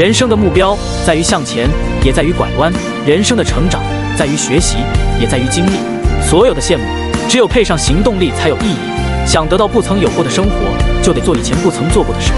人生的目标在于向前也在于拐弯人生的成长在于学习也在于经历。所有的羡慕只有配上行动力才有意义。想得到不曾有过的生活就得做以前不曾做过的事。